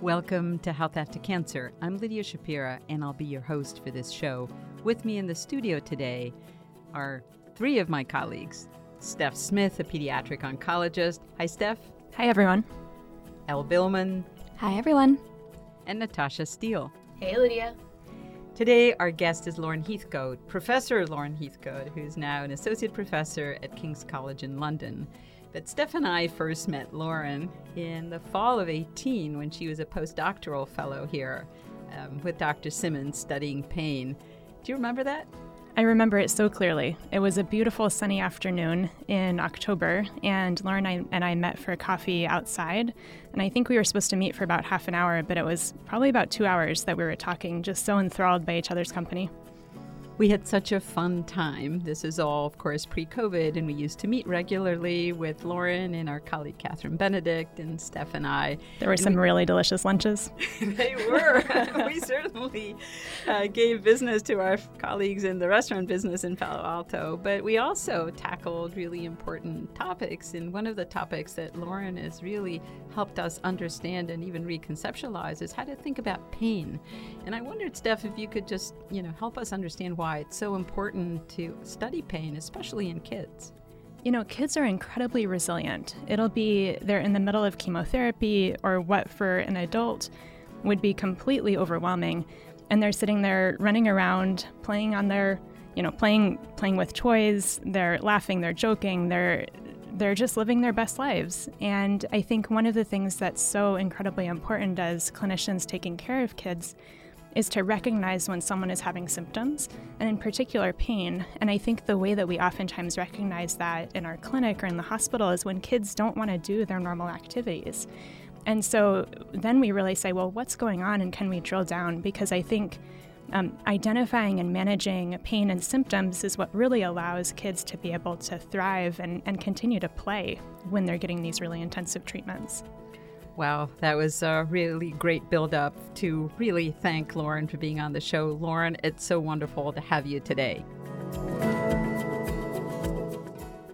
Welcome to Health After Cancer. I'm Lidia Schapira, and I'll be your host for this show. With me in the studio today are three of my colleagues Steph Smith, a pediatric oncologist. Hi, Steph. Hi, everyone. Elle Billman. Hi, everyone. And Natasha Steele. Hey, Lidia. Today, our guest is Lauren Heathcote, Professor Lauren Heathcote, who's now an associate professor at King's College in London. But Steph and I first met Lauren in the fall of 18 when she was a postdoctoral fellow here um, with Dr. Simons studying pain. Do you remember that? I remember it so clearly. It was a beautiful sunny afternoon in October, and Lauren and I, and I met for coffee outside. And I think we were supposed to meet for about half an hour, but it was probably about two hours that we were talking, just so enthralled by each other's company. We had such a fun time. This is all, of course, pre COVID, and we used to meet regularly with Lauren and our colleague Catherine Benedict and Steph and I. There were and some we, really delicious lunches. they were. we certainly uh, gave business to our colleagues in the restaurant business in Palo Alto, but we also tackled really important topics. And one of the topics that Lauren has really helped us understand and even reconceptualize is how to think about pain. And I wondered, Steph, if you could just, you know, help us understand why why it's so important to study pain, especially in kids. You know, kids are incredibly resilient. It'll be they're in the middle of chemotherapy or what for an adult would be completely overwhelming. And they're sitting there running around, playing on their, you know, playing playing with toys, they're laughing, they're joking, they're they're just living their best lives. And I think one of the things that's so incredibly important as clinicians taking care of kids is to recognize when someone is having symptoms, and in particular pain. And I think the way that we oftentimes recognize that in our clinic or in the hospital is when kids don't want to do their normal activities. And so then we really say, well, what's going on and can we drill down? Because I think um, identifying and managing pain and symptoms is what really allows kids to be able to thrive and, and continue to play when they're getting these really intensive treatments. Wow, that was a really great build up to really thank Lauren for being on the show. Lauren, it's so wonderful to have you today.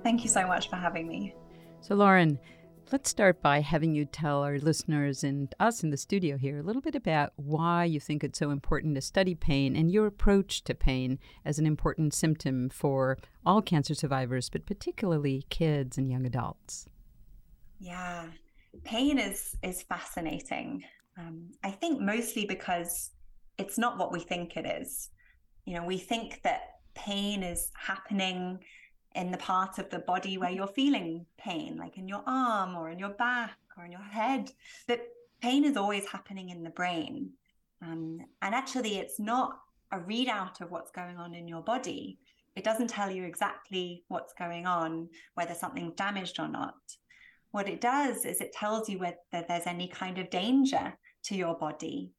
Thank you so much for having me. So, Lauren, let's start by having you tell our listeners and us in the studio here a little bit about why you think it's so important to study pain and your approach to pain as an important symptom for all cancer survivors, but particularly kids and young adults. Yeah, pain is is fascinating. Um, I think mostly because it's not what we think it is. You know, we think that pain is happening in the part of the body where you're feeling pain, like in your arm or in your back or in your head. But pain is always happening in the brain. Um, and actually, it's not a readout of what's going on in your body. It doesn't tell you exactly what's going on, whether something's damaged or not what it does is it tells you whether there's any kind of danger to your body.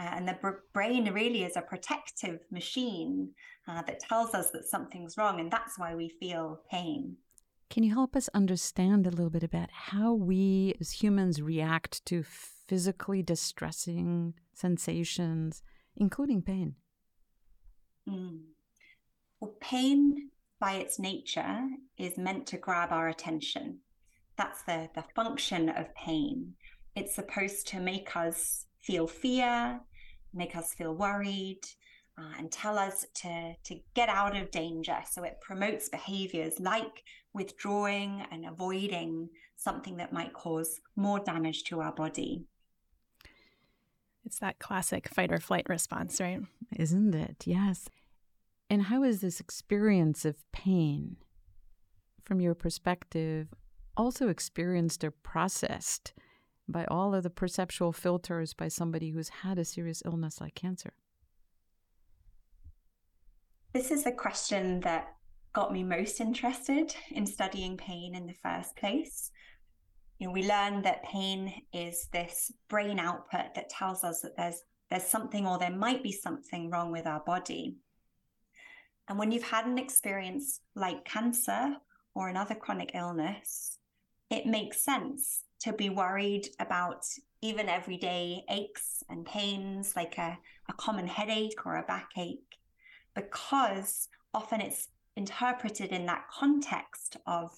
Uh, and the br- brain really is a protective machine uh, that tells us that something's wrong, and that's why we feel pain. Can you help us understand a little bit about how we as humans react to physically distressing sensations, including pain? Mm. Well, pain by its nature is meant to grab our attention that's the, the function of pain. It's supposed to make us feel fear, make us feel worried, uh, and tell us to, to get out of danger. So it promotes behaviors like withdrawing and avoiding something that might cause more damage to our body. It's that classic fight or flight response, right? Isn't it? Yes. And how is this experience of pain, from your perspective, also experienced or processed by all of the perceptual filters by somebody who's had a serious illness like cancer? This is the question that got me most interested in studying pain in the first place. You know, we learned that pain is this brain output that tells us that there's there's something or there might be something wrong with our body. And when you've had an experience like cancer or another chronic illness, it makes sense to be worried about even everyday aches and pains, like a, a common headache or a backache, because often it's interpreted in that context of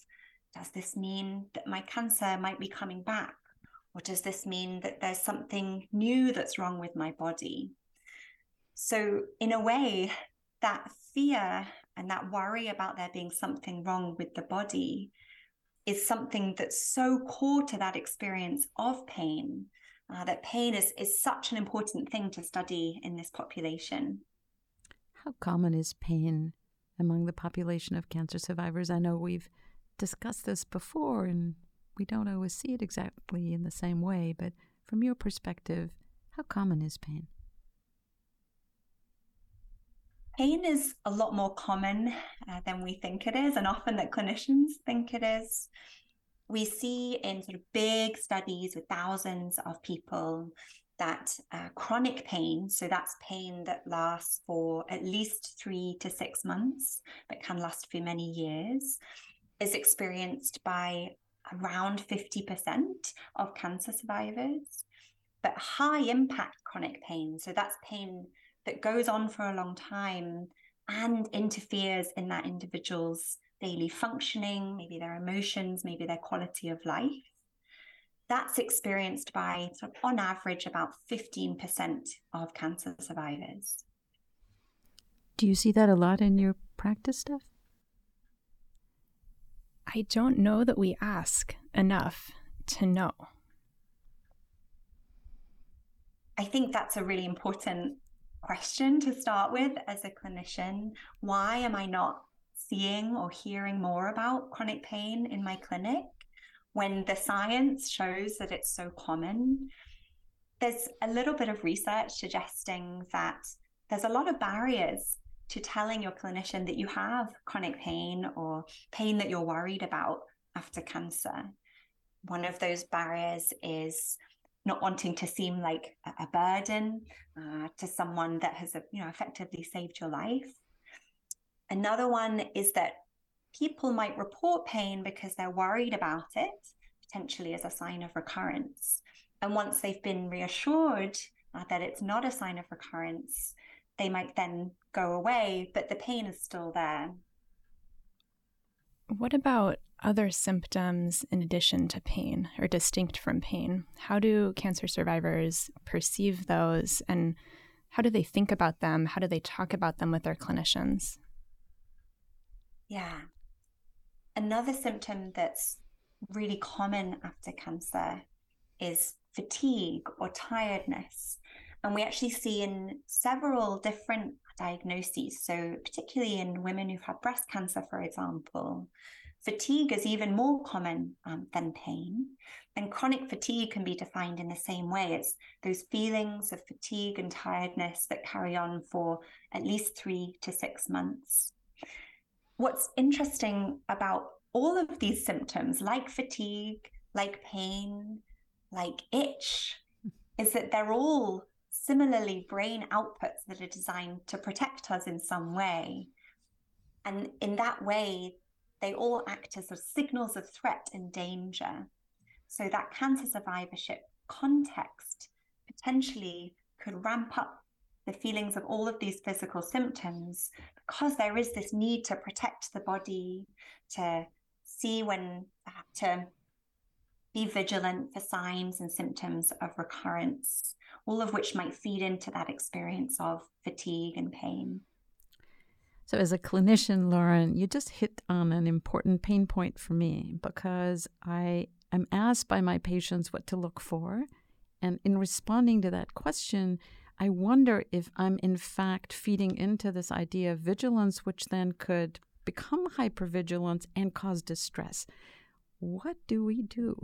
does this mean that my cancer might be coming back? Or does this mean that there's something new that's wrong with my body? So, in a way, that fear and that worry about there being something wrong with the body is something that's so core to that experience of pain uh, that pain is, is such an important thing to study in this population. How common is pain among the population of cancer survivors? I know we've discussed this before and we don't always see it exactly in the same way, but from your perspective, how common is pain? Pain is a lot more common uh, than we think it is, and often that clinicians think it is. We see in sort of big studies with thousands of people that uh, chronic pain, so that's pain that lasts for at least three to six months, but can last for many years, is experienced by around 50% of cancer survivors. But high impact chronic pain, so that's pain that goes on for a long time and interferes in that individual's daily functioning, maybe their emotions, maybe their quality of life. That's experienced by, sort of, on average, about 15% of cancer survivors. Do you see that a lot in your practice Steph? I don't know that we ask enough to know. I think that's a really important question to start with as a clinician. Why am I not seeing or hearing more about chronic pain in my clinic when the science shows that it's so common? There's a little bit of research suggesting that there's a lot of barriers to telling your clinician that you have chronic pain or pain that you're worried about after cancer. One of those barriers is not wanting to seem like a, burden uh, to someone that has you know effectively saved your life. Another one is that people might report pain because they're worried about it, potentially as a sign of recurrence. And once they've been reassured uh, that it's not a sign of recurrence, they might then go away, but the pain is still there. What about other symptoms in addition to pain or distinct from pain? How do cancer survivors perceive those and how do they think about them? How do they talk about them with their clinicians? Yeah. Another symptom that's really common after cancer is fatigue or tiredness. And we actually see in several different diagnoses. So, particularly in women who've had breast cancer, for example, fatigue is even more common um, than pain. And chronic fatigue can be defined in the same way. It's those feelings of fatigue and tiredness that carry on for at least three to six months. What's interesting about all of these symptoms, like fatigue, like pain, like itch, is that they're all similarly brain outputs that are designed to protect us in some way. And in that way, they all act as signals of threat and danger. So that cancer survivorship context potentially could ramp up the feelings of all of these physical symptoms because there is this need to protect the body, to see when, uh, to be vigilant for signs and symptoms of recurrence all of which might feed into that experience of fatigue and pain. So, as a clinician, Lauren, you just hit on an important pain point for me because I am asked by my patients what to look for. And in responding to that question, I wonder if I'm in fact feeding into this idea of vigilance, which then could become hypervigilance and cause distress. What do we do?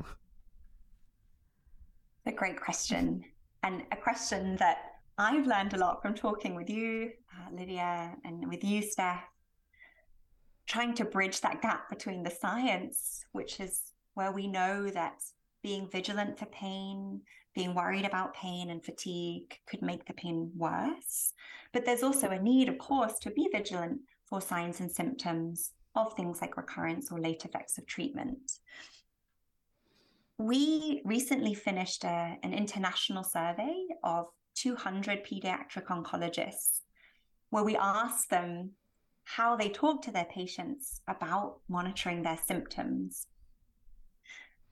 A great question and a question that I've learned a lot from talking with you, uh, Lidia, and with you, Steph, trying to bridge that gap between the science, which is where we know that being vigilant for pain, being worried about pain and fatigue could make the pain worse. But there's also a need, of course, to be vigilant for signs and symptoms of things like recurrence or late effects of treatment we recently finished a, an international survey of 200 pediatric oncologists where we asked them how they talk to their patients about monitoring their symptoms.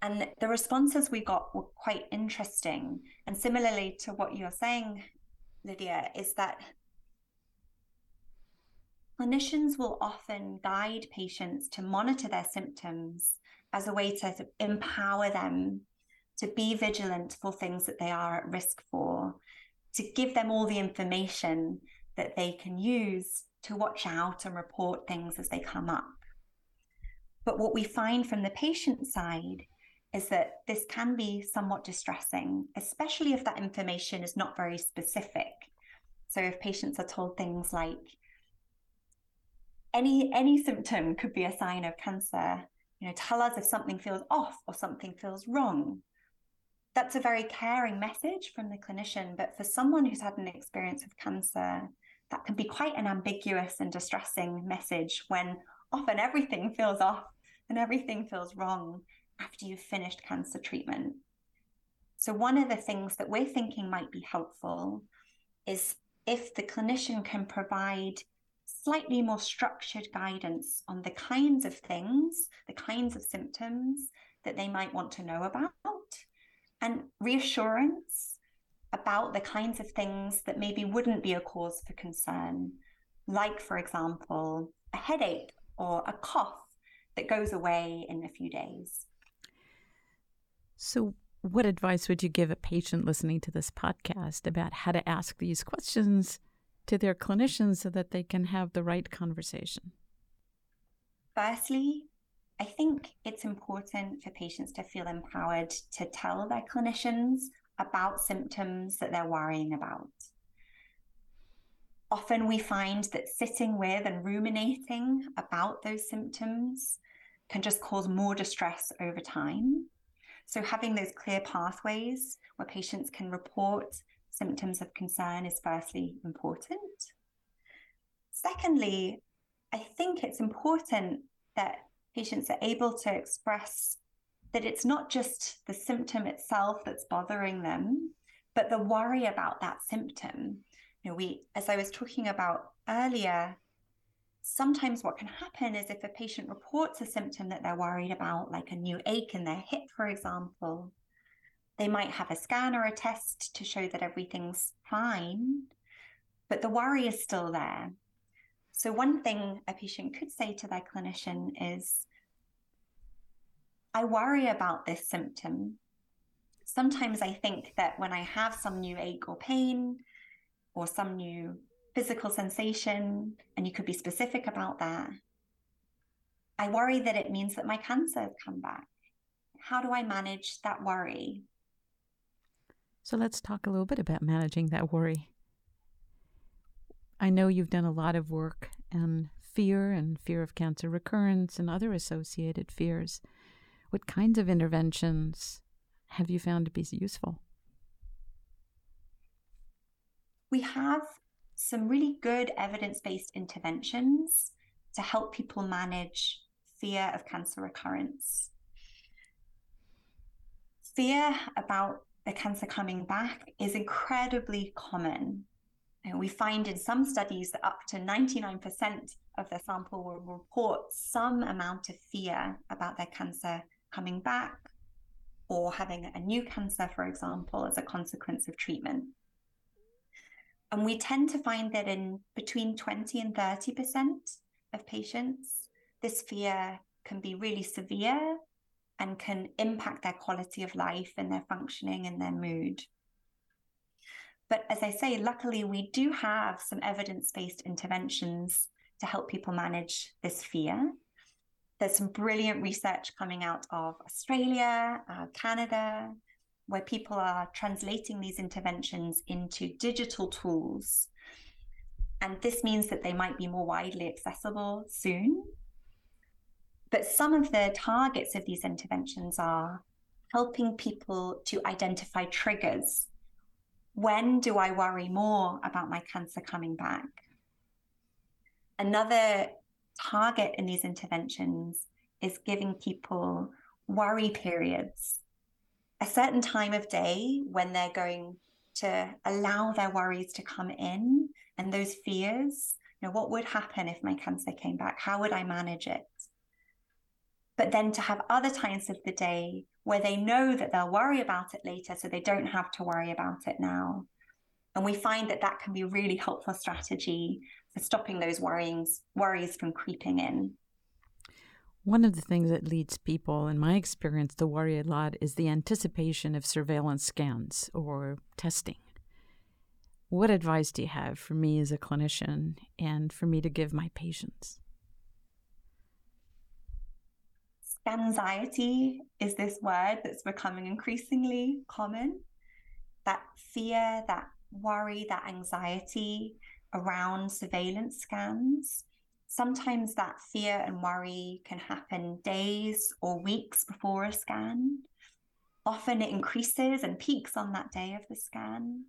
And the responses we got were quite interesting. And similarly to what you're saying, Lidia, is that clinicians will often guide patients to monitor their symptoms as a way to empower them to be vigilant for things that they are at risk for, to give them all the information that they can use to watch out and report things as they come up. But what we find from the patient side is that this can be somewhat distressing, especially if that information is not very specific. So if patients are told things like, any any symptom could be a sign of cancer you know tell us if something feels off or something feels wrong. That's a very caring message from the clinician but for someone who's had an experience of cancer that can be quite an ambiguous and distressing message when often everything feels off and everything feels wrong after you've finished cancer treatment. So one of the things that we're thinking might be helpful is if the clinician can provide slightly more structured guidance on the kinds of things, the kinds of symptoms that they might want to know about, and reassurance about the kinds of things that maybe wouldn't be a cause for concern, like, for example, a headache or a cough that goes away in a few days. So, what advice would you give a patient listening to this podcast about how to ask these questions to their clinicians so that they can have the right conversation? Firstly, I think it's important for patients to feel empowered to tell their clinicians about symptoms that they're worrying about. Often we find that sitting with and ruminating about those symptoms can just cause more distress over time. So, having those clear pathways where patients can report symptoms of concern is firstly important. Secondly, I think it's important that patients are able to express that it's not just the symptom itself that's bothering them, but the worry about that symptom. You know, we, as I was talking about earlier, sometimes what can happen is if a patient reports a symptom that they're worried about, like a new ache in their hip, for example, they might have a scan or a test to show that everything's fine, but the worry is still there. So, one thing a patient could say to their clinician is, I worry about this symptom. Sometimes I think that when I have some new ache or pain or some new physical sensation, and you could be specific about that, I worry that it means that my cancer has come back. How do I manage that worry? So let's talk a little bit about managing that worry. I know you've done a lot of work on fear and fear of cancer recurrence and other associated fears. What kinds of interventions have you found to be useful? We have some really good evidence based interventions to help people manage fear of cancer recurrence. Fear about the cancer coming back is incredibly common. And we find in some studies that up to 99% of the sample will report some amount of fear about their cancer coming back or having a new cancer, for example, as a consequence of treatment. And we tend to find that in between 20 and 30% of patients, this fear can be really severe and can impact their quality of life and their functioning and their mood. But as I say, luckily, we do have some evidence based interventions to help people manage this fear. There's some brilliant research coming out of Australia, uh, Canada, where people are translating these interventions into digital tools. And this means that they might be more widely accessible soon. But some of the targets of these interventions are helping people to identify triggers. When do I worry more about my cancer coming back? Another target in these interventions is giving people worry periods, a certain time of day when they're going to allow their worries to come in and those fears. You know, what would happen if my cancer came back? How would I manage it? But then to have other times of the day where they know that they'll worry about it later so they don't have to worry about it now. And we find that that can be a really helpful strategy for stopping those worryings, worries from creeping in. One of the things that leads people, in my experience, to worry a lot is the anticipation of surveillance scans or testing. What advice do you have for me as a clinician and for me to give my patients? Scanxiety is this word that's becoming increasingly common. That fear, that worry, that anxiety around surveillance scans. Sometimes that fear and worry can happen days or weeks before a scan. Often it increases and peaks on that day of the scan.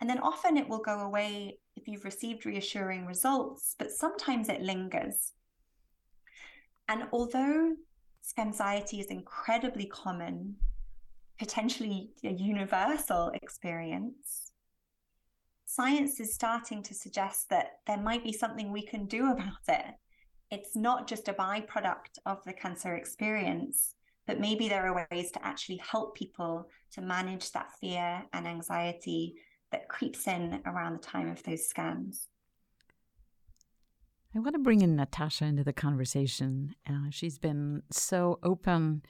And then often it will go away if you've received reassuring results, but sometimes it lingers. And although scanxiety is incredibly common, potentially a universal experience, science is starting to suggest that there might be something we can do about it. It's not just a byproduct of the cancer experience, but maybe there are ways to actually help people to manage that fear and anxiety that creeps in around the time of those scans. I want to bring in Natasha into the conversation. Uh, she's been so open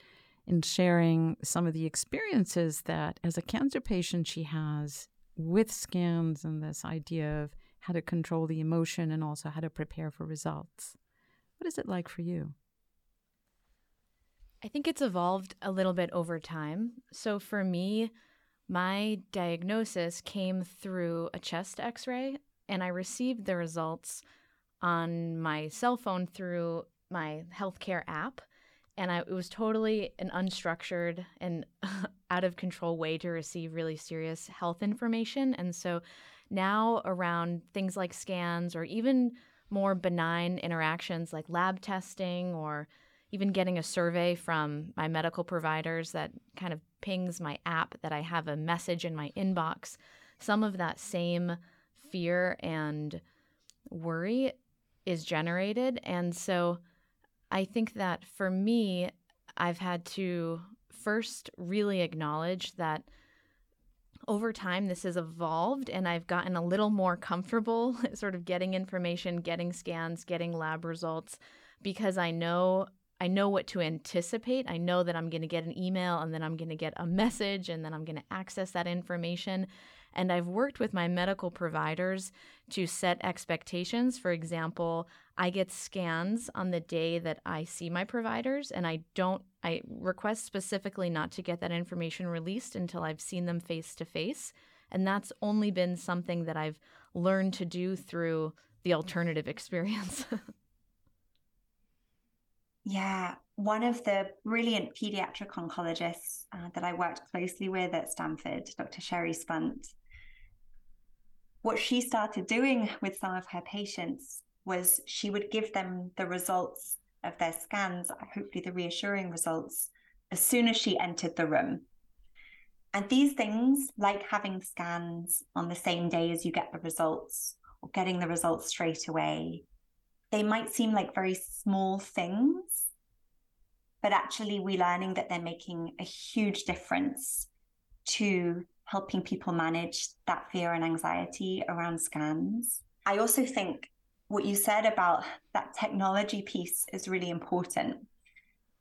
in sharing some of the experiences that, as a cancer patient, she has with scans and this idea of how to control the emotion and also how to prepare for results. What is it like for you? I think it's evolved a little bit over time. So for me, my diagnosis came through a chest x ray, and I received the results on my cell phone through my healthcare app. And I, it was totally an unstructured and out of control way to receive really serious health information. And so now, around things like scans or even more benign interactions like lab testing or even getting a survey from my medical providers that kind of pings my app that I have a message in my inbox, some of that same fear and worry is generated. And so I think that for me, I've had to first really acknowledge that over time this has evolved and I've gotten a little more comfortable sort of getting information, getting scans, getting lab results because I know I know what to anticipate. I know that I'm going to get an email and then I'm going to get a message and then I'm going to access that information and I've worked with my medical providers to set expectations. For example, I get scans on the day that I see my providers, and I don't, I request specifically not to get that information released until I've seen them face to face. And that's only been something that I've learned to do through the alternative experience. yeah, one of the brilliant pediatric oncologists uh, that I worked closely with at Stanford, Dr. Sheri Spunt, what she started doing with some of her patients was she would give them the results of their scans, hopefully the reassuring results, as soon as she entered the room. And these things, like having scans on the same day as you get the results or getting the results straight away, they might seem like very small things, but actually, we're learning that they're making a huge difference to helping people manage that fear and anxiety around scans. I also think what you said about that technology piece is really important.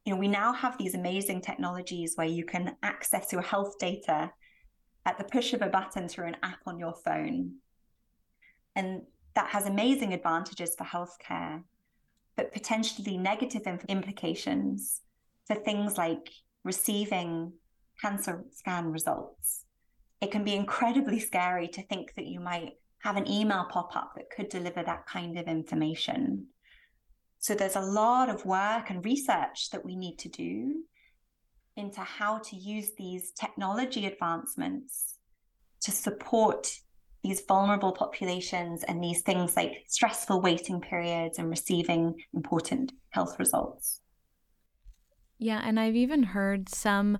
You know, we now have these amazing technologies where you can access your health data at the push of a button through an app on your phone. And that has amazing advantages for healthcare, but potentially negative implications for things like receiving cancer scan results it can be incredibly scary to think that you might have an email pop up that could deliver that kind of information. So there's a lot of work and research that we need to do into how to use these technology advancements to support these vulnerable populations and these things like stressful waiting periods and receiving important health results. Yeah, and I've even heard some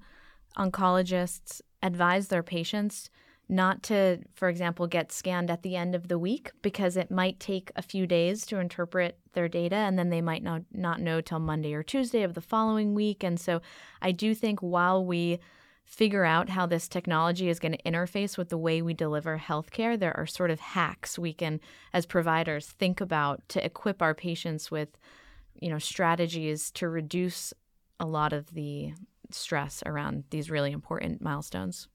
oncologists advise their patients not to, for example, get scanned at the end of the week because it might take a few days to interpret their data and then they might not, not know till Monday or Tuesday of the following week. And so I do think while we figure out how this technology is going to interface with the way we deliver healthcare, there are sort of hacks we can, as providers, think about to equip our patients with, you know, strategies to reduce a lot of the stress around these really important milestones.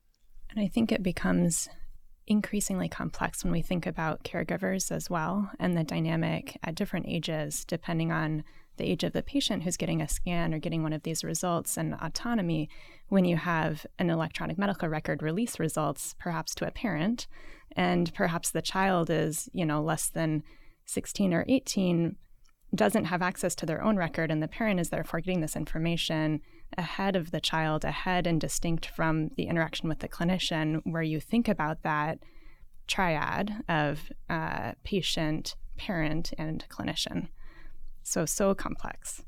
And I think it becomes increasingly complex when we think about caregivers as well and the dynamic at different ages, depending on the age of the patient who's getting a scan or getting one of these results and autonomy when you have an electronic medical record release results perhaps to a parent and perhaps the child is you know less than 16 or 18 doesn't have access to their own record and the parent is therefore getting this information ahead of the child, ahead and distinct from the interaction with the clinician, where you think about that triad of uh, patient, parent, and clinician. So, so complex.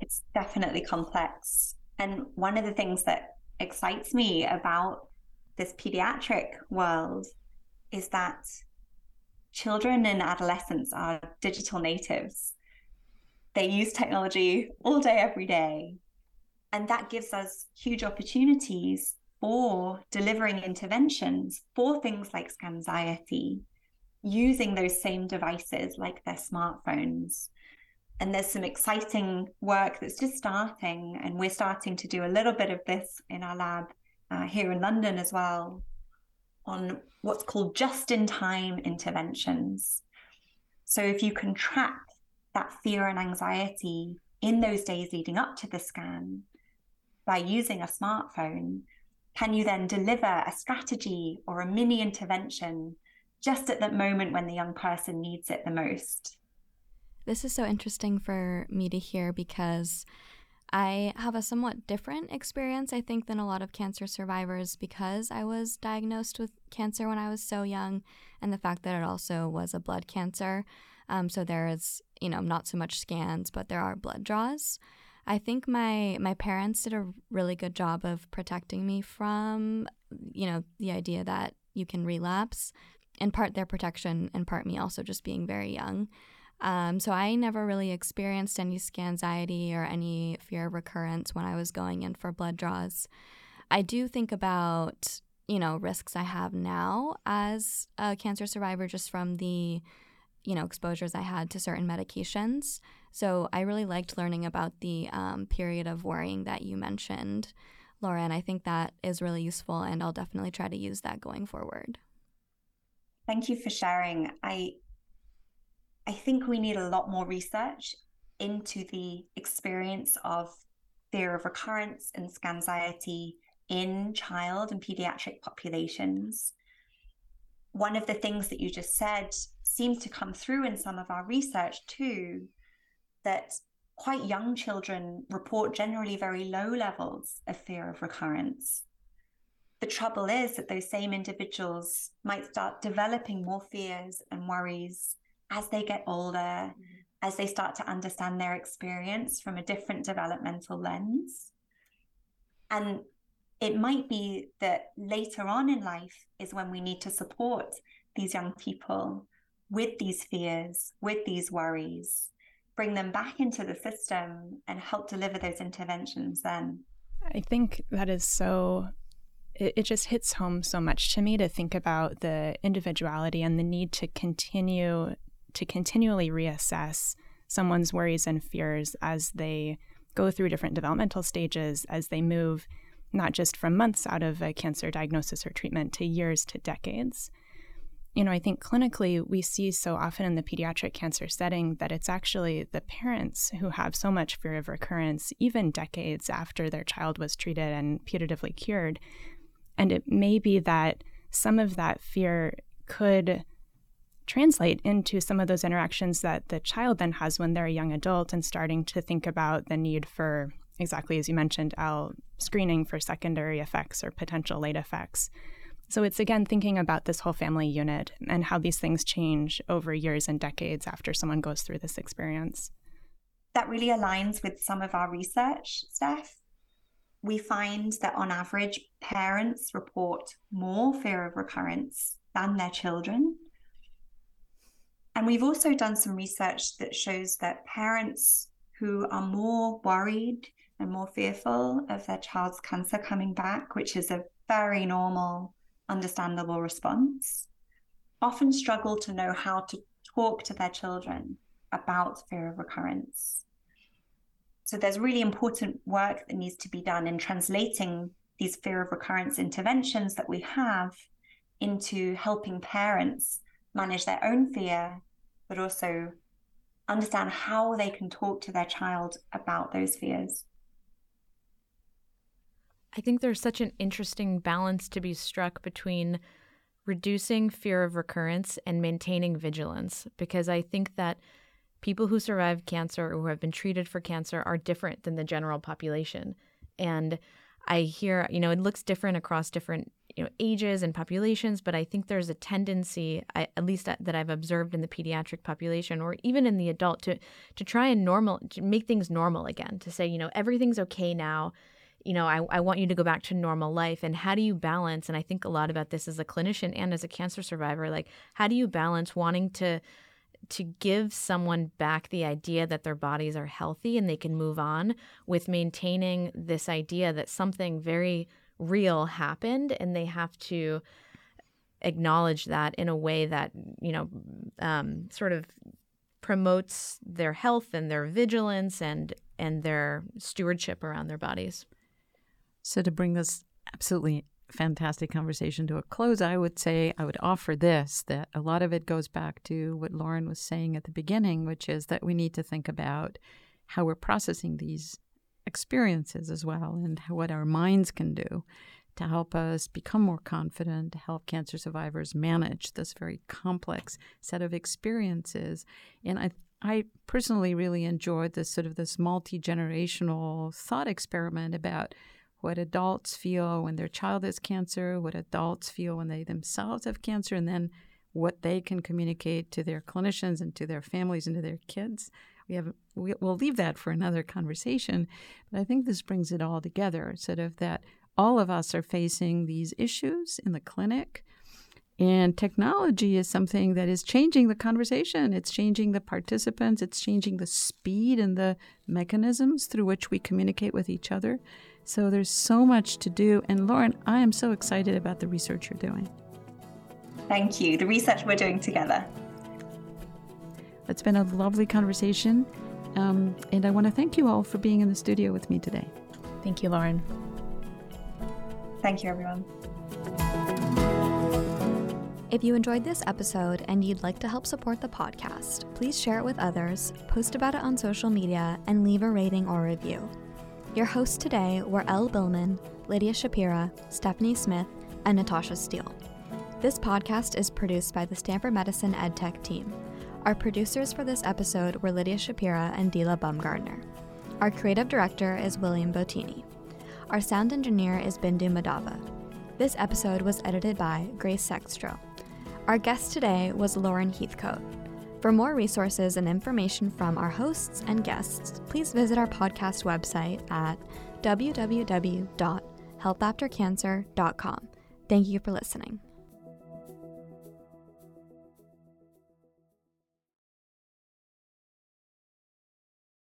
It's definitely complex. And one of the things that excites me about this pediatric world is that children and adolescents are digital natives. They use technology all day, every day. And that gives us huge opportunities for delivering interventions for things like anxiety, using those same devices like their smartphones. And there's some exciting work that's just starting, and we're starting to do a little bit of this in our lab uh, here in London as well on what's called just in time interventions. So if you can track that fear and anxiety in those days leading up to the scan by using a smartphone, can you then deliver a strategy or a mini intervention just at that moment when the young person needs it the most? This is so interesting for me to hear because I have a somewhat different experience, I think, than a lot of cancer survivors because I was diagnosed with cancer when I was so young, and the fact that it also was a blood cancer. Um, so there is, you know, not so much scans, but there are blood draws. I think my my parents did a really good job of protecting me from, you know, the idea that you can relapse. In part their protection, in part me also just being very young. Um, so I never really experienced any anxiety or any fear of recurrence when I was going in for blood draws. I do think about you know risks I have now as a cancer survivor just from the you know exposures I had to certain medications. So I really liked learning about the um, period of worrying that you mentioned, Laura, and I think that is really useful, and I'll definitely try to use that going forward. Thank you for sharing. I I think we need a lot more research into the experience of fear of recurrence and anxiety in child and pediatric populations. One of the things that you just said seems to come through in some of our research too that quite young children report generally very low levels of fear of recurrence. The trouble is that those same individuals might start developing more fears and worries as they get older, mm-hmm. as they start to understand their experience from a different developmental lens. And it might be that later on in life is when we need to support these young people with these fears, with these worries, bring them back into the system and help deliver those interventions then. I think that is so it, it just hits home so much to me to think about the individuality and the need to continue to continually reassess someone's worries and fears as they go through different developmental stages, as they move not just from months out of a cancer diagnosis or treatment to years to decades. You know, I think clinically we see so often in the pediatric cancer setting that it's actually the parents who have so much fear of recurrence, even decades after their child was treated and putatively cured. And it may be that some of that fear could translate into some of those interactions that the child then has when they're a young adult and starting to think about the need for exactly as you mentioned al screening for secondary effects or potential late effects so it's again thinking about this whole family unit and how these things change over years and decades after someone goes through this experience that really aligns with some of our research Steph we find that on average, parents report more fear of recurrence than their children. And we've also done some research that shows that parents who are more worried and more fearful of their child's cancer coming back, which is a very normal, understandable response, often struggle to know how to talk to their children about fear of recurrence. So there's really important work that needs to be done in translating these fear of recurrence interventions that we have into helping parents manage their own fear, but also understand how they can talk to their child about those fears. I think there's such an interesting balance to be struck between reducing fear of recurrence and maintaining vigilance because I think that people who survive cancer or who have been treated for cancer are different than the general population. And I hear, you know, it looks different across different, you know, ages and populations, but I think there's a tendency, I, at least that I've observed in the pediatric population or even in the adult, to to try and normal, to make things normal again, to say, you know, everything's okay now. You know, I, I want you to go back to normal life. And how do you balance? And I think a lot about this as a clinician and as a cancer survivor. Like, how do you balance wanting to to give someone back the idea that their bodies are healthy and they can move on with maintaining this idea that something very real happened and they have to acknowledge that in a way that you know um, sort of promotes their health and their vigilance and and their stewardship around their bodies so to bring this absolutely fantastic conversation to a close, I would say I would offer this that a lot of it goes back to what Lauren was saying at the beginning, which is that we need to think about how we're processing these experiences as well and what our minds can do to help us become more confident, to help cancer survivors manage this very complex set of experiences. And I I personally really enjoyed this sort of this multi-generational thought experiment about what adults feel when their child has cancer, what adults feel when they themselves have cancer, and then what they can communicate to their clinicians and to their families and to their kids. We have we, will leave that for another conversation, but I think this brings it all together, sort of that all of us are facing these issues in the clinic. And technology is something that is changing the conversation. It's changing the participants. It's changing the speed and the mechanisms through which we communicate with each other. So there's so much to do. And Lauren, I am so excited about the research you're doing. Thank you. The research we're doing together. It's been a lovely conversation. Um, and I want to thank you all for being in the studio with me today. Thank you, Lauren. Thank you, everyone. If you enjoyed this episode and you'd like to help support the podcast, please share it with others, post about it on social media, and leave a rating or review. Your hosts today were Elle Billman, Lidia Schapira, Stephanie Smith, and Natasha Steele. This podcast is produced by the Stanford Medicine EdTech team. Our producers for this episode were Lidia Schapira and Dila Bumgardner. Our creative director is William Bottini. Our sound engineer is Bindu Madava. This episode was edited by Grace Sextro. Our guest today was Lauren Heathcote. For more resources and information from our hosts and guests, please visit our podcast website at www.healthaftercancer.com. Thank you for listening.